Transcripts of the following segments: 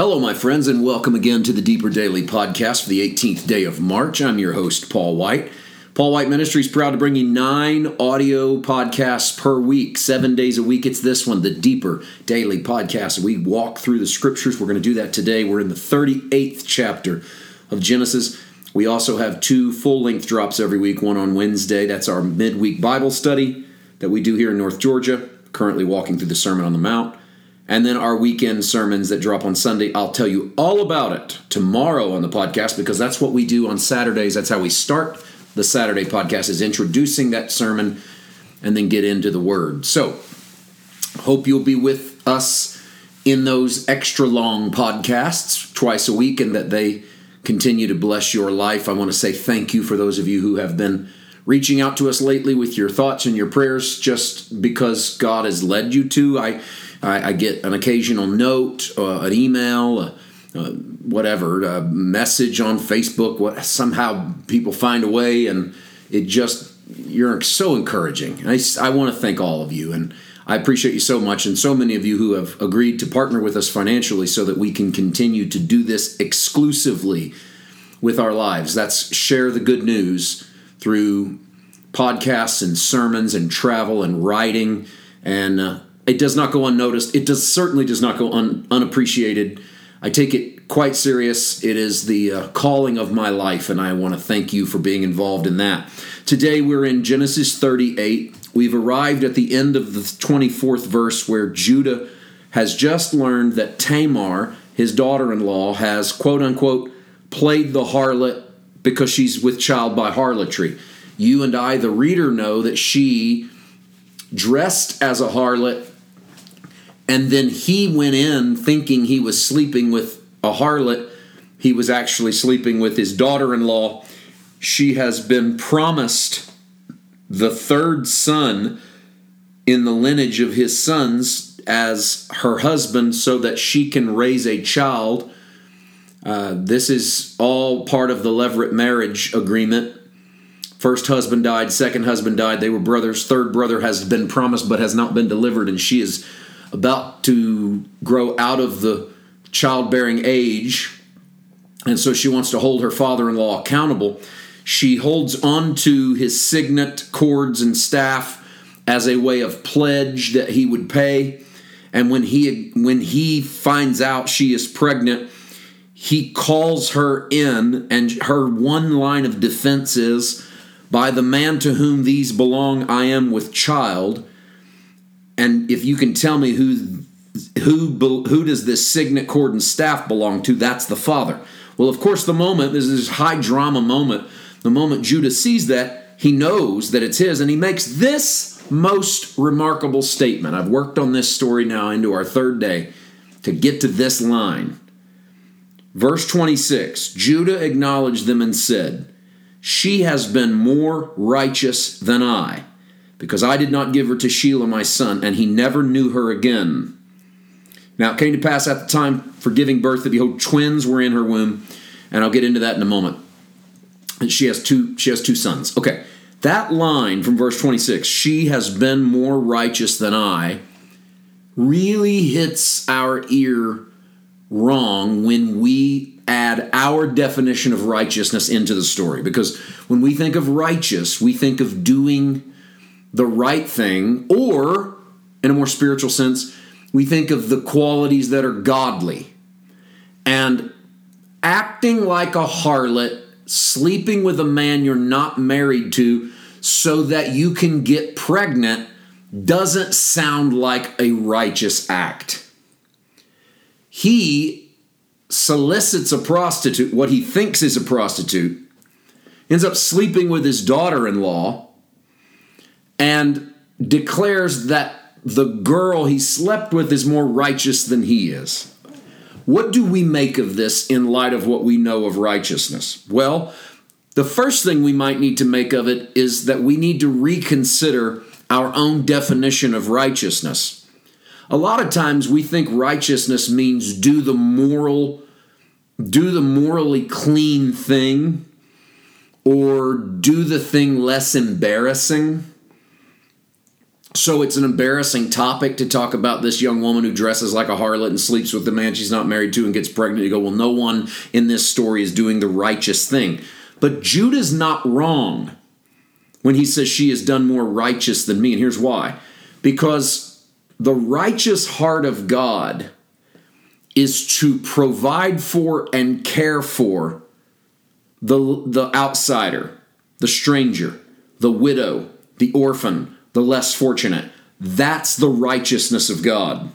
Hello, my friends, and welcome again to the Deeper Daily Podcast for the 18th day of March. I'm your host, Paul White. Paul White Ministries is proud to bring you nine audio podcasts per week, seven days a week. It's this one, the Deeper Daily Podcast. We walk through the scriptures. We're going to do that today. We're in the 38th chapter of Genesis. We also have two full length drops every week, one on Wednesday. That's our midweek Bible study that we do here in North Georgia, currently walking through the Sermon on the Mount and then our weekend sermons that drop on Sunday. I'll tell you all about it tomorrow on the podcast because that's what we do on Saturdays. That's how we start the Saturday podcast is introducing that sermon and then get into the word. So, hope you'll be with us in those extra long podcasts twice a week and that they continue to bless your life. I want to say thank you for those of you who have been reaching out to us lately with your thoughts and your prayers just because God has led you to. I I, I get an occasional note, uh, an email, uh, uh, whatever, a message on Facebook. What somehow people find a way, and it just you're so encouraging. I, I want to thank all of you, and I appreciate you so much, and so many of you who have agreed to partner with us financially so that we can continue to do this exclusively with our lives. That's share the good news through podcasts and sermons and travel and writing and uh, it does not go unnoticed. It does certainly does not go un, unappreciated. I take it quite serious. It is the uh, calling of my life, and I want to thank you for being involved in that. Today we're in Genesis 38. We've arrived at the end of the 24th verse where Judah has just learned that Tamar, his daughter in law, has quote unquote played the harlot because she's with child by harlotry. You and I, the reader, know that she dressed as a harlot and then he went in thinking he was sleeping with a harlot. He was actually sleeping with his daughter in law. She has been promised the third son in the lineage of his sons as her husband so that she can raise a child. Uh, this is all part of the Levirate marriage agreement. First husband died, second husband died. They were brothers. Third brother has been promised but has not been delivered, and she is about to grow out of the childbearing age, and so she wants to hold her father in law accountable. She holds on to his signet, cords, and staff as a way of pledge that he would pay. And when he when he finds out she is pregnant, he calls her in, and her one line of defense is, "By the man to whom these belong, I am with child." And if you can tell me who who who does this signet cord and staff belong to that's the father. Well of course the moment this is high drama moment. The moment judah sees that he knows that it's his and he makes this most remarkable statement. I've worked on this story now into our third day to get to this line. Verse 26 judah acknowledged them and said she has been more righteous than i because I did not give her to Shelah my son, and he never knew her again. Now it came to pass at the time for giving birth that behold, twins were in her womb, and I'll get into that in a moment. And she has two, she has two sons. Okay. That line from verse 26, she has been more righteous than I, really hits our ear wrong when we add our definition of righteousness into the story. Because when we think of righteous, we think of doing the right thing, or in a more spiritual sense, we think of the qualities that are godly. And acting like a harlot, sleeping with a man you're not married to so that you can get pregnant doesn't sound like a righteous act. He solicits a prostitute, what he thinks is a prostitute, ends up sleeping with his daughter in law and declares that the girl he slept with is more righteous than he is. What do we make of this in light of what we know of righteousness? Well, the first thing we might need to make of it is that we need to reconsider our own definition of righteousness. A lot of times we think righteousness means do the moral do the morally clean thing or do the thing less embarrassing So it's an embarrassing topic to talk about this young woman who dresses like a harlot and sleeps with the man she's not married to and gets pregnant. You go, well, no one in this story is doing the righteous thing. But Judah's not wrong when he says she has done more righteous than me. And here's why because the righteous heart of God is to provide for and care for the, the outsider, the stranger, the widow, the orphan, the less fortunate. That's the righteousness of God.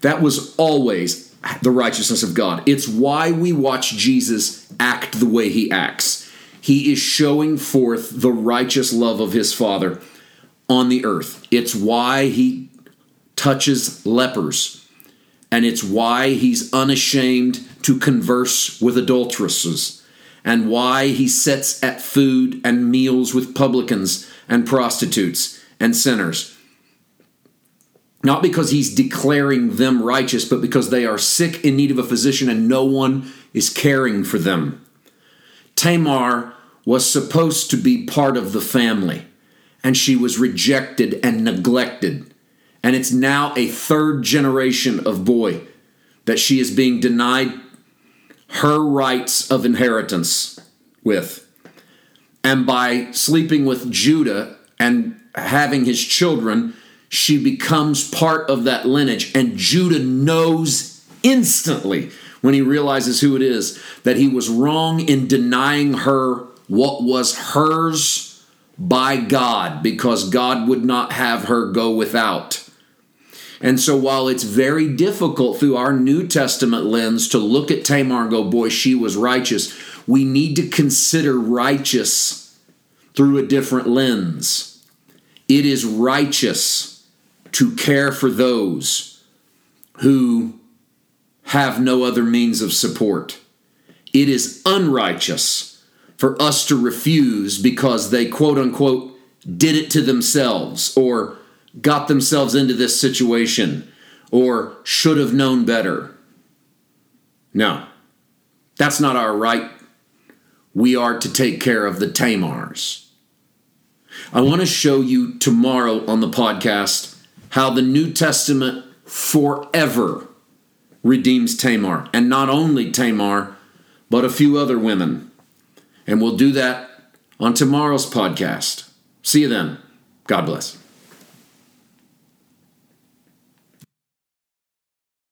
That was always the righteousness of God. It's why we watch Jesus act the way he acts. He is showing forth the righteous love of his Father on the earth. It's why he touches lepers, and it's why he's unashamed to converse with adulteresses, and why he sits at food and meals with publicans and prostitutes and sinners. Not because he's declaring them righteous, but because they are sick in need of a physician and no one is caring for them. Tamar was supposed to be part of the family, and she was rejected and neglected. And it's now a third generation of boy that she is being denied her rights of inheritance with. And by sleeping with Judah and having his children, she becomes part of that lineage. And Judah knows instantly when he realizes who it is that he was wrong in denying her what was hers by God because God would not have her go without. And so, while it's very difficult through our New Testament lens to look at Tamar and go, boy, she was righteous, we need to consider righteous through a different lens. It is righteous to care for those who have no other means of support. It is unrighteous for us to refuse because they quote unquote did it to themselves or got themselves into this situation or should have known better. No, that's not our right. We are to take care of the Tamars. I want to show you tomorrow on the podcast how the New Testament forever redeems Tamar. And not only Tamar, but a few other women. And we'll do that on tomorrow's podcast. See you then. God bless.